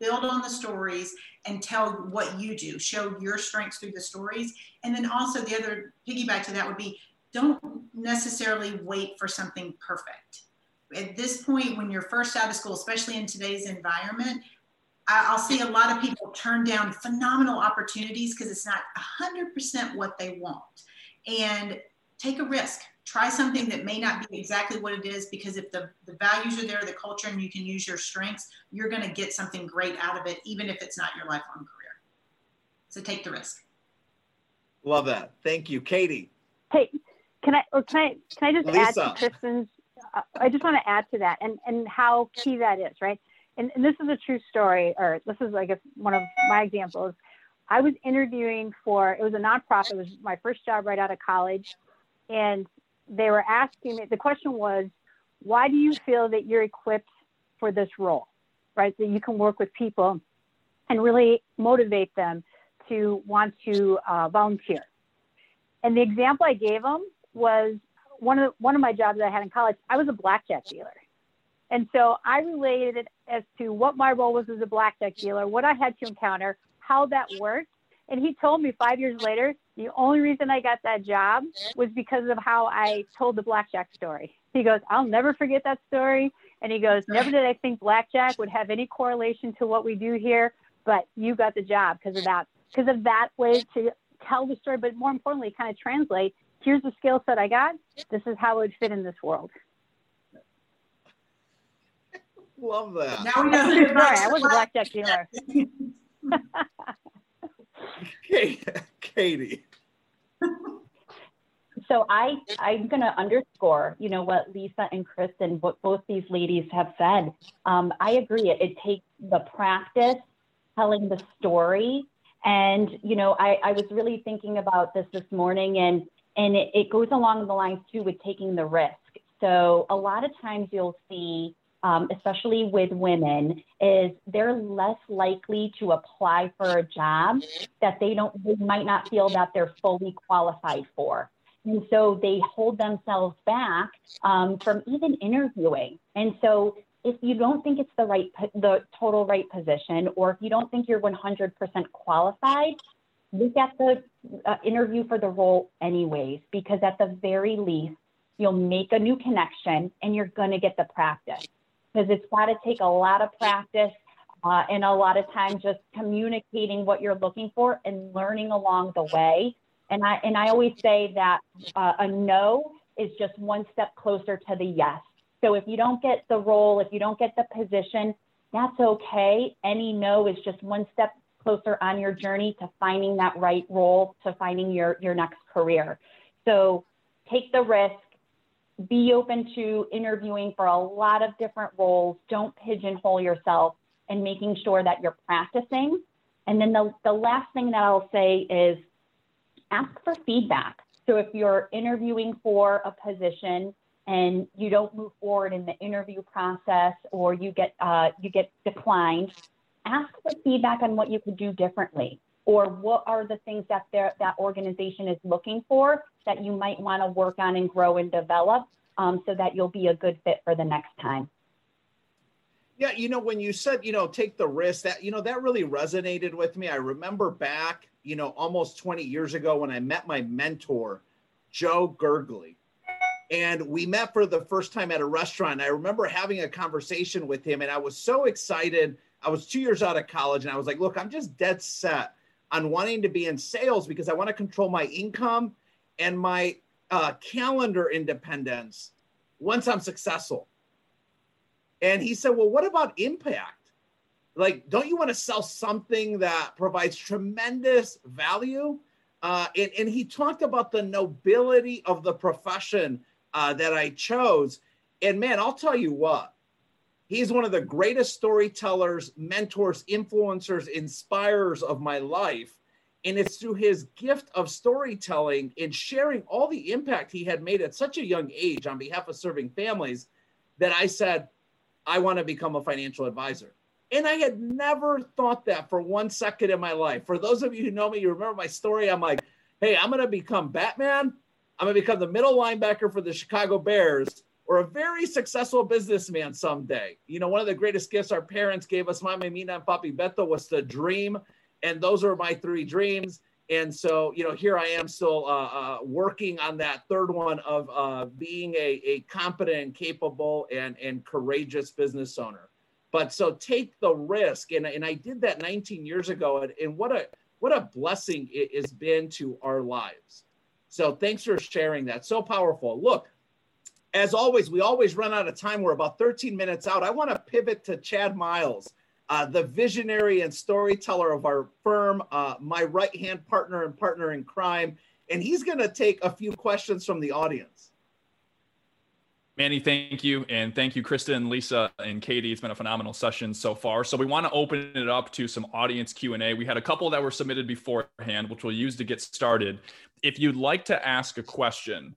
build on the stories and tell what you do. Show your strengths through the stories. And then also the other piggyback to that would be don't necessarily wait for something perfect. At this point when you're first out of school especially in today's environment i'll see a lot of people turn down phenomenal opportunities because it's not 100% what they want. And take a risk. Try something that may not be exactly what it is because if the, the values are there the culture and you can use your strengths you're going to get something great out of it even if it's not your lifelong career. So take the risk. Love that. Thank you. Katie? Hey can i or can i can i just Lisa. add to kristen's uh, i just want to add to that and and how key that is right and, and this is a true story or this is i guess one of my examples i was interviewing for it was a nonprofit it was my first job right out of college and they were asking me, the question was, why do you feel that you're equipped for this role, right? That you can work with people and really motivate them to want to uh, volunteer. And the example I gave them was one of one of my jobs I had in college. I was a blackjack dealer, and so I related it as to what my role was as a blackjack dealer, what I had to encounter, how that worked. And he told me five years later the only reason I got that job was because of how I told the blackjack story. He goes, I'll never forget that story. And he goes, Never did I think blackjack would have any correlation to what we do here, but you got the job because of that, because of that way to tell the story, but more importantly, kind of translate. Here's the skill set I got. This is how it would fit in this world. Love that. Now we know. Sorry, I was a blackjack dealer. Katie. so I I'm going to underscore, you know, what Lisa and Kristen, what both these ladies have said. Um, I agree. It, it takes the practice, telling the story, and you know, I, I was really thinking about this this morning, and and it, it goes along the lines too with taking the risk. So a lot of times you'll see um, especially with women, is they're less likely to apply for a job that they don't, they might not feel that they're fully qualified for. And so they hold themselves back um, from even interviewing. And so if you don't think it's the right, the total right position, or if you don't think you're 100% qualified, look at the uh, interview for the role anyways, because at the very least, you'll make a new connection and you're going to get the practice because it's got to take a lot of practice uh, and a lot of time just communicating what you're looking for and learning along the way. And I and I always say that uh, a no is just one step closer to the yes. So if you don't get the role, if you don't get the position, that's okay. Any no is just one step closer on your journey to finding that right role, to finding your your next career. So take the risk, be open to interviewing for a lot of different roles. Don't pigeonhole yourself and making sure that you're practicing. And then the, the last thing that I'll say is ask for feedback. So if you're interviewing for a position and you don't move forward in the interview process or you get uh, you get declined, ask for feedback on what you could do differently or what are the things that that organization is looking for that you might want to work on and grow and develop um, so that you'll be a good fit for the next time. Yeah, you know, when you said, you know, take the risk, that, you know, that really resonated with me. I remember back, you know, almost 20 years ago when I met my mentor, Joe Gurgley. And we met for the first time at a restaurant. I remember having a conversation with him, and I was so excited. I was two years out of college, and I was like, look, I'm just dead set on wanting to be in sales because I want to control my income and my uh, calendar independence once I'm successful. And he said, Well, what about impact? Like, don't you want to sell something that provides tremendous value? Uh, and, and he talked about the nobility of the profession uh, that I chose. And man, I'll tell you what, He's one of the greatest storytellers, mentors, influencers, inspirers of my life. And it's through his gift of storytelling and sharing all the impact he had made at such a young age on behalf of serving families that I said, I want to become a financial advisor. And I had never thought that for one second in my life. For those of you who know me, you remember my story. I'm like, hey, I'm going to become Batman. I'm going to become the middle linebacker for the Chicago Bears or a very successful businessman someday. You know, one of the greatest gifts our parents gave us, Mama Mina and Papi Beto, was the dream. And those are my three dreams. And so, you know, here I am still uh, uh, working on that third one of uh, being a, a competent, capable, and, and courageous business owner. But so take the risk. And, and I did that 19 years ago. And, and what a what a blessing it has been to our lives. So thanks for sharing that. So powerful. Look, as always, we always run out of time. We're about 13 minutes out. I want to pivot to Chad Miles, uh, the visionary and storyteller of our firm, uh, my right hand partner and partner in crime. And he's going to take a few questions from the audience. Manny, thank you. And thank you, Kristen, Lisa, and Katie. It's been a phenomenal session so far. So we want to open it up to some audience Q&A. We had a couple that were submitted beforehand, which we'll use to get started. If you'd like to ask a question,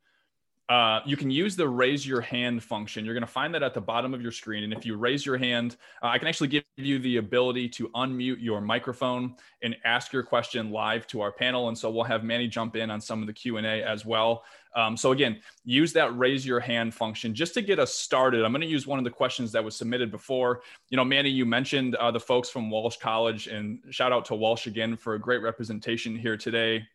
uh, you can use the raise your hand function. You're going to find that at the bottom of your screen. And if you raise your hand, uh, I can actually give you the ability to unmute your microphone and ask your question live to our panel. And so we'll have Manny jump in on some of the Q&A as well. Um, so again, use that raise your hand function just to get us started. I'm going to use one of the questions that was submitted before. You know, Manny, you mentioned uh, the folks from Walsh College and shout out to Walsh again for a great representation here today.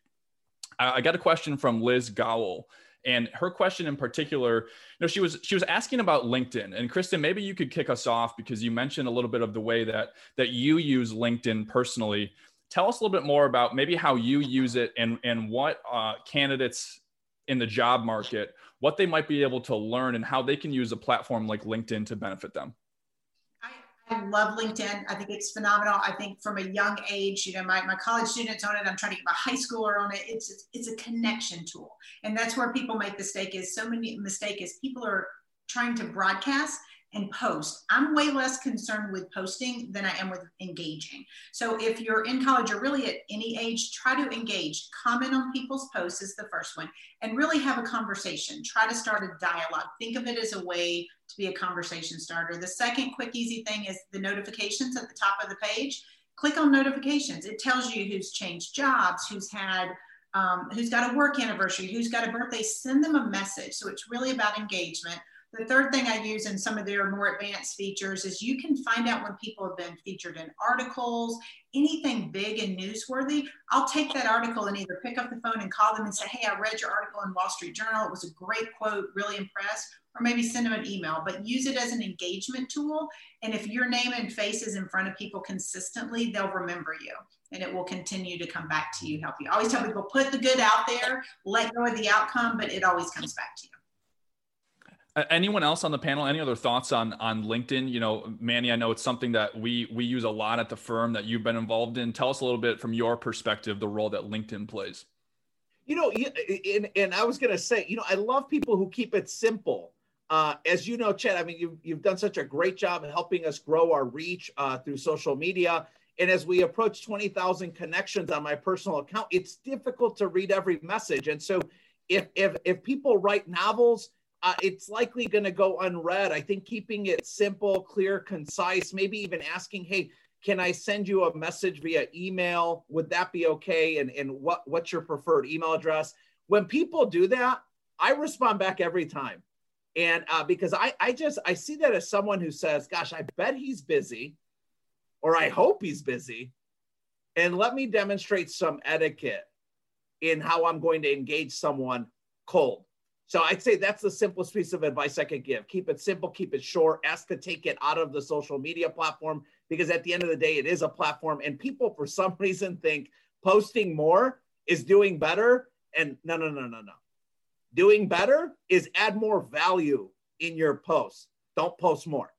I got a question from Liz Gowell and her question in particular you know she was she was asking about linkedin. And kristen maybe you could kick us off because you mentioned a little bit of the way that that you use linkedin personally. Tell us a little bit more about maybe how you use it and and what uh, candidates in the job market what they might be able to learn and how they can use a platform like linkedin to benefit them I love LinkedIn. I think it's phenomenal. I think from a young age, you know, my, my college students on it. I'm trying to get my high schooler on it. It's, it's, it's a connection tool. And that's where people make the mistake is so many mistake is people are trying to broadcast and post. I'm way less concerned with posting than I am with engaging. So if you're in college or really at any age, try to engage. Comment on people's posts is the first one and really have a conversation. Try to start a dialogue. Think of it as a way to be a conversation starter. The second quick, easy thing is the notifications at the top of the page. Click on notifications. It tells you who's changed jobs, who's had um, who's got a work anniversary, who's got a birthday, send them a message. So it's really about engagement. The third thing I use in some of their more advanced features is you can find out when people have been featured in articles, anything big and newsworthy. I'll take that article and either pick up the phone and call them and say, Hey, I read your article in Wall Street Journal. It was a great quote, really impressed. Or maybe send them an email, but use it as an engagement tool. And if your name and face is in front of people consistently, they'll remember you and it will continue to come back to you, help you. I always tell people put the good out there, let go of the outcome, but it always comes back to you. Anyone else on the panel? Any other thoughts on on LinkedIn? You know, Manny, I know it's something that we we use a lot at the firm that you've been involved in. Tell us a little bit from your perspective the role that LinkedIn plays. You know, and, and I was going to say, you know, I love people who keep it simple. Uh, as you know, Chad, I mean, you've, you've done such a great job helping us grow our reach uh, through social media. And as we approach 20,000 connections on my personal account, it's difficult to read every message. And so if, if, if people write novels, uh, it's likely going to go unread. I think keeping it simple, clear, concise, maybe even asking, hey, can I send you a message via email? Would that be okay? And, and what, what's your preferred email address? When people do that, I respond back every time. And uh, because I, I just, I see that as someone who says, gosh, I bet he's busy, or I hope he's busy. And let me demonstrate some etiquette in how I'm going to engage someone cold. So I'd say that's the simplest piece of advice I could give. Keep it simple, keep it short, ask to take it out of the social media platform because at the end of the day, it is a platform. And people, for some reason, think posting more is doing better. And no, no, no, no, no. Doing better is add more value in your posts. Don't post more.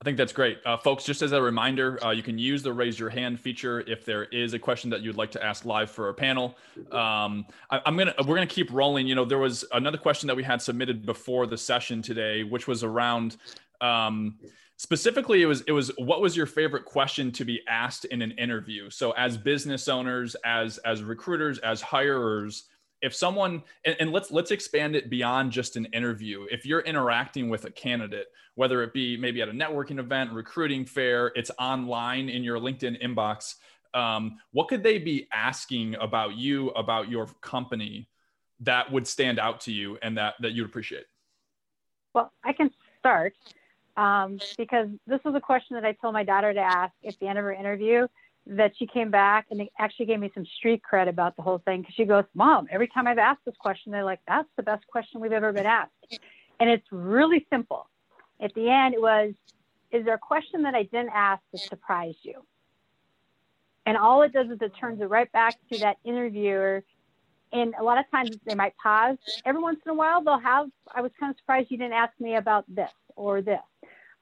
I think that's great. Uh, folks, just as a reminder, uh, you can use the raise your hand feature if there is a question that you'd like to ask live for our panel. Um, I, am gonna we're gonna keep rolling. You know, there was another question that we had submitted before the session today, which was around um, specifically it was it was what was your favorite question to be asked in an interview. So as business owners, as as recruiters, as hirers, if someone and, and, let's let's expand it beyond just an interview if you're interacting with a candidate whether it be maybe at a networking event recruiting fair it's online in your linkedin inbox um, what could they be asking about you about your company that would stand out to you and that that you'd appreciate? Well, I can start um, because this was a question that I told my daughter to ask at the end of her interview. That she came back and actually gave me some street cred about the whole thing because she goes, "Mom, every time I've asked this question, they're like, that's the best question we've ever been asked," and it's really simple. At the end, it was, "Is there a question that I didn't ask that surprised you?" And all it does is it turns it right back to that interviewer and a lot of times they might pause. Every once in a while, they'll have, I was kind of surprised you didn't ask me about this or this.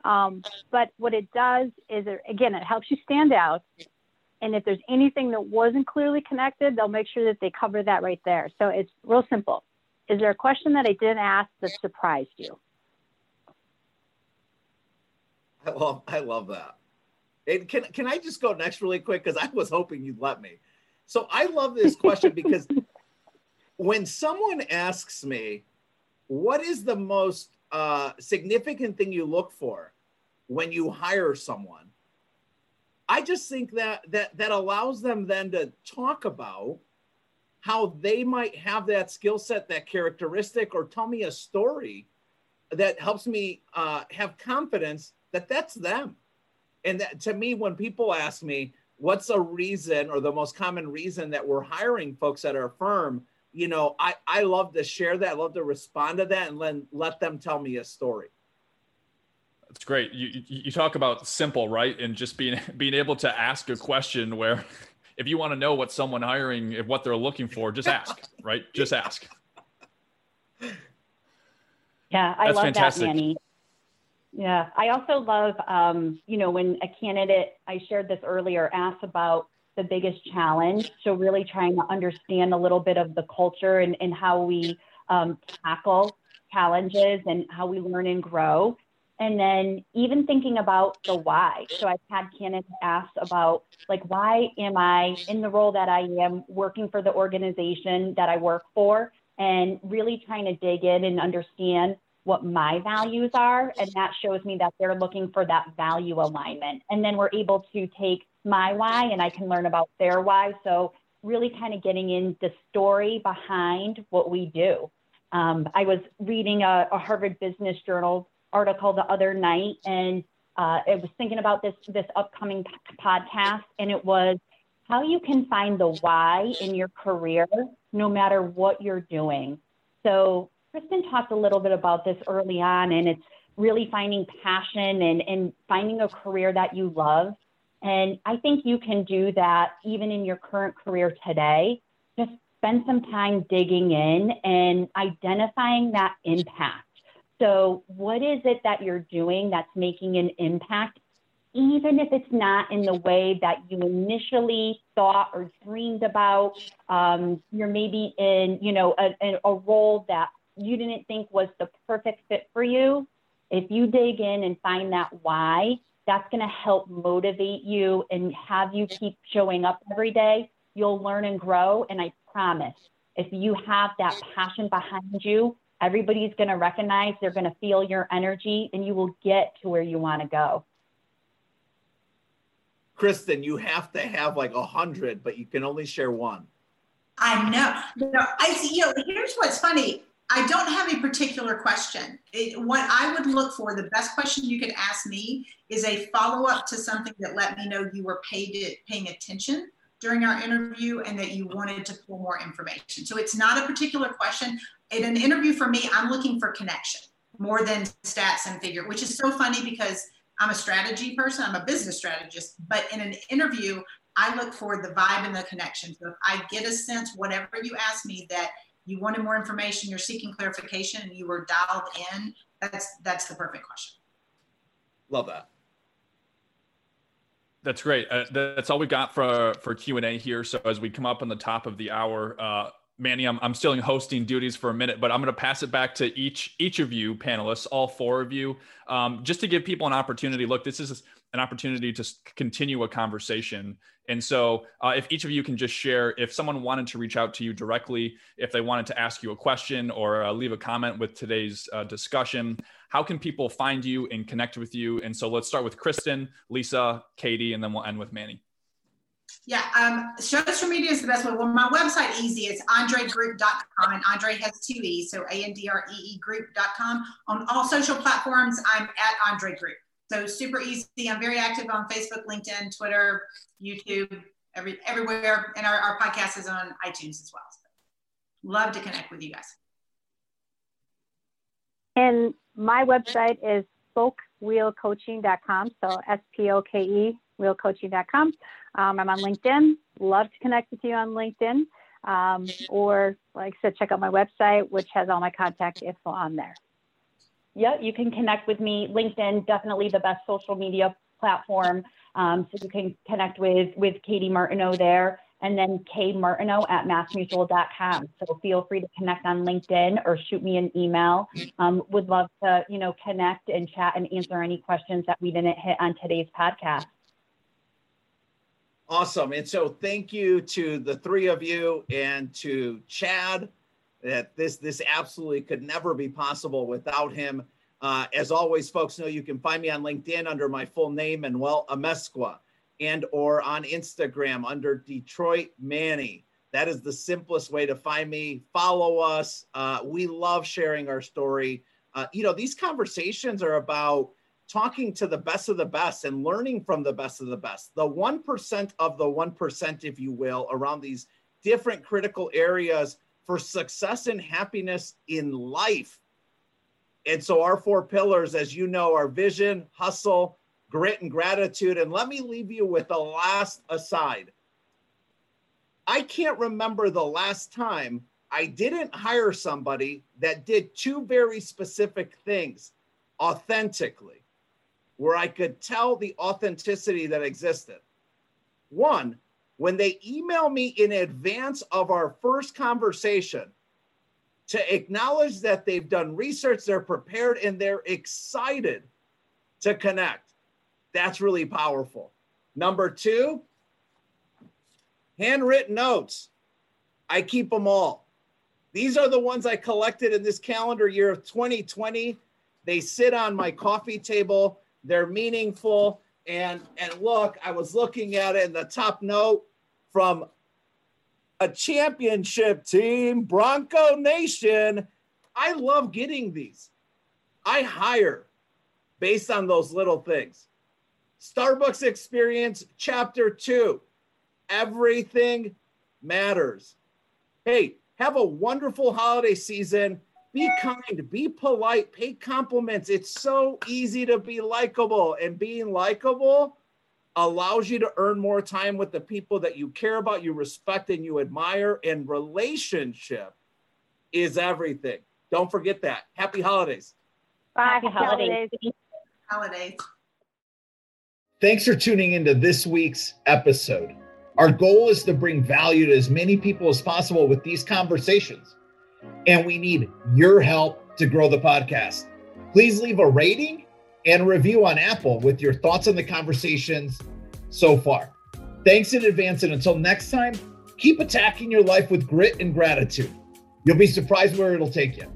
Um, but what it does is, it, again, it helps you stand out. And if there's anything that wasn't clearly connected, they'll make sure that they cover that right there. So it's real simple. Is there a question that I didn't ask that surprised you? I love, I love that. And can, can I just go next really quick? Because I was hoping you'd let me. So I love this question because when someone asks me, what is the most uh, significant thing you look for when you hire someone? I just think that that that allows them then to talk about how they might have that skill set, that characteristic, or tell me a story that helps me uh, have confidence that that's them. And that to me, when people ask me, what's a reason or the most common reason that we're hiring folks at our firm, you know, I, I love to share that. I love to respond to that and then let them tell me a story. That's great. You, you talk about simple, right? And just being, being able to ask a question where if you want to know what someone hiring, if what they're looking for, just ask, right? Just ask. Yeah, I That's love fantastic. that, Manny. Yeah, I also love, um, you know, when a candidate, I shared this earlier, asks about the biggest challenge. So really trying to understand a little bit of the culture and, and how we um, tackle challenges and how we learn and grow. And then even thinking about the why. So I've had candidates ask about like, why am I in the role that I am working for the organization that I work for? And really trying to dig in and understand what my values are. And that shows me that they're looking for that value alignment. And then we're able to take my why and I can learn about their why. So really kind of getting in the story behind what we do. Um, I was reading a, a, Harvard Business Journal article the other night, and uh, I was thinking about this this upcoming podcast, and it was how you can find the why in your career, no matter what you're doing. So Kristen talked a little bit about this early on, and it's really finding passion and, and finding a career that you love. And I think you can do that even in your current career today. Just spend some time digging in and identifying that impact. So, what is it that you're doing that's making an impact, even if it's not in the way that you initially thought or dreamed about? Um, you're maybe in, you know, a, a role that you didn't think was the perfect fit for you. If you dig in and find that why, that's going to help motivate you and have you keep showing up every day. You'll learn and grow. And I promise, if you have that passion behind you, everybody's going to recognize, they're going to feel your energy, and you will get to where you want to go. Kristen, you have to have like a hundred, but you can only share one. I know. No, I see. You know, here's what's funny. I don't have a particular question. It, what I would look for, the best question you could ask me is a follow up to something that let me know you were paid it, paying attention during our interview and that you wanted to pull more information. So it's not a particular question. In an interview for me, I'm looking for connection more than stats and figure, which is so funny because I'm a strategy person, I'm a business strategist, but in an interview, I look for the vibe and the connection. So if I get a sense, whatever you ask me, that you wanted more information, you're seeking clarification, and you were dialed in, that's that's the perfect question. Love that. That's great. Uh, that's all we've got for for Q and A here. So as we come up on the top of the hour, uh, Manny, I'm, I'm still in hosting duties for a minute, but I'm going to pass it back to each each of you panelists, all four of you, um, just to give people an opportunity. Look, this is an opportunity to continue a conversation. And so, uh, if each of you can just share, if someone wanted to reach out to you directly, if they wanted to ask you a question or uh, leave a comment with today's uh, discussion, how can people find you and connect with you? And so, let's start with Kristen, Lisa, Katie, and then we'll end with Manny. Yeah, um, social media is the best way. Well, my website easy. It's andreegroup.com, and Andree has two E's, so A N D R E E group.com. On all social platforms, I'm at Andree Group. So super easy. I'm very active on Facebook, LinkedIn, Twitter, YouTube, every everywhere, and our, our podcast is on iTunes as well. So love to connect with you guys. And my website is spokewheelcoaching.com. So S P O K E wheelcoaching.com. Um, I'm on LinkedIn. Love to connect with you on LinkedIn. Um, or, like I said, check out my website, which has all my contact info on there. Yeah, you can connect with me. LinkedIn, definitely the best social media platform. Um, so you can connect with with Katie Martineau there, and then K Martineau at massmutual.com. So feel free to connect on LinkedIn or shoot me an email. Um, would love to you know connect and chat and answer any questions that we didn't hit on today's podcast. Awesome. And so thank you to the three of you and to Chad that this this absolutely could never be possible without him. Uh, as always, folks know you can find me on LinkedIn under my full name, Manuel Amezcua, and or on Instagram under Detroit Manny. That is the simplest way to find me. Follow us. Uh, we love sharing our story. Uh, you know, these conversations are about talking to the best of the best and learning from the best of the best, the 1% of the 1%, if you will, around these different critical areas for success and happiness in life. And so, our four pillars, as you know, are vision, hustle, grit, and gratitude. And let me leave you with the last aside. I can't remember the last time I didn't hire somebody that did two very specific things authentically where I could tell the authenticity that existed. One, when they email me in advance of our first conversation to acknowledge that they've done research, they're prepared, and they're excited to connect. That's really powerful. Number two, handwritten notes. I keep them all. These are the ones I collected in this calendar year of 2020. They sit on my coffee table they're meaningful. And and look, I was looking at it in the top note from a championship team, Bronco Nation. I love getting these. I hire based on those little things. Starbucks experience, chapter two. Everything matters. Hey, have a wonderful holiday season. Be kind, be polite, pay compliments. It's so easy to be likable, and being likable allows you to earn more time with the people that you care about, you respect, and you admire. And relationship is everything. Don't forget that. Happy holidays. Bye. Happy holidays. Holidays. Thanks for tuning into this week's episode. Our goal is to bring value to as many people as possible with these conversations and we need your help to grow the podcast. Please leave a rating and review on Apple with your thoughts on the conversations so far. Thanks in advance, and until next time, keep attacking your life with grit and gratitude. You'll be surprised where it'll take you.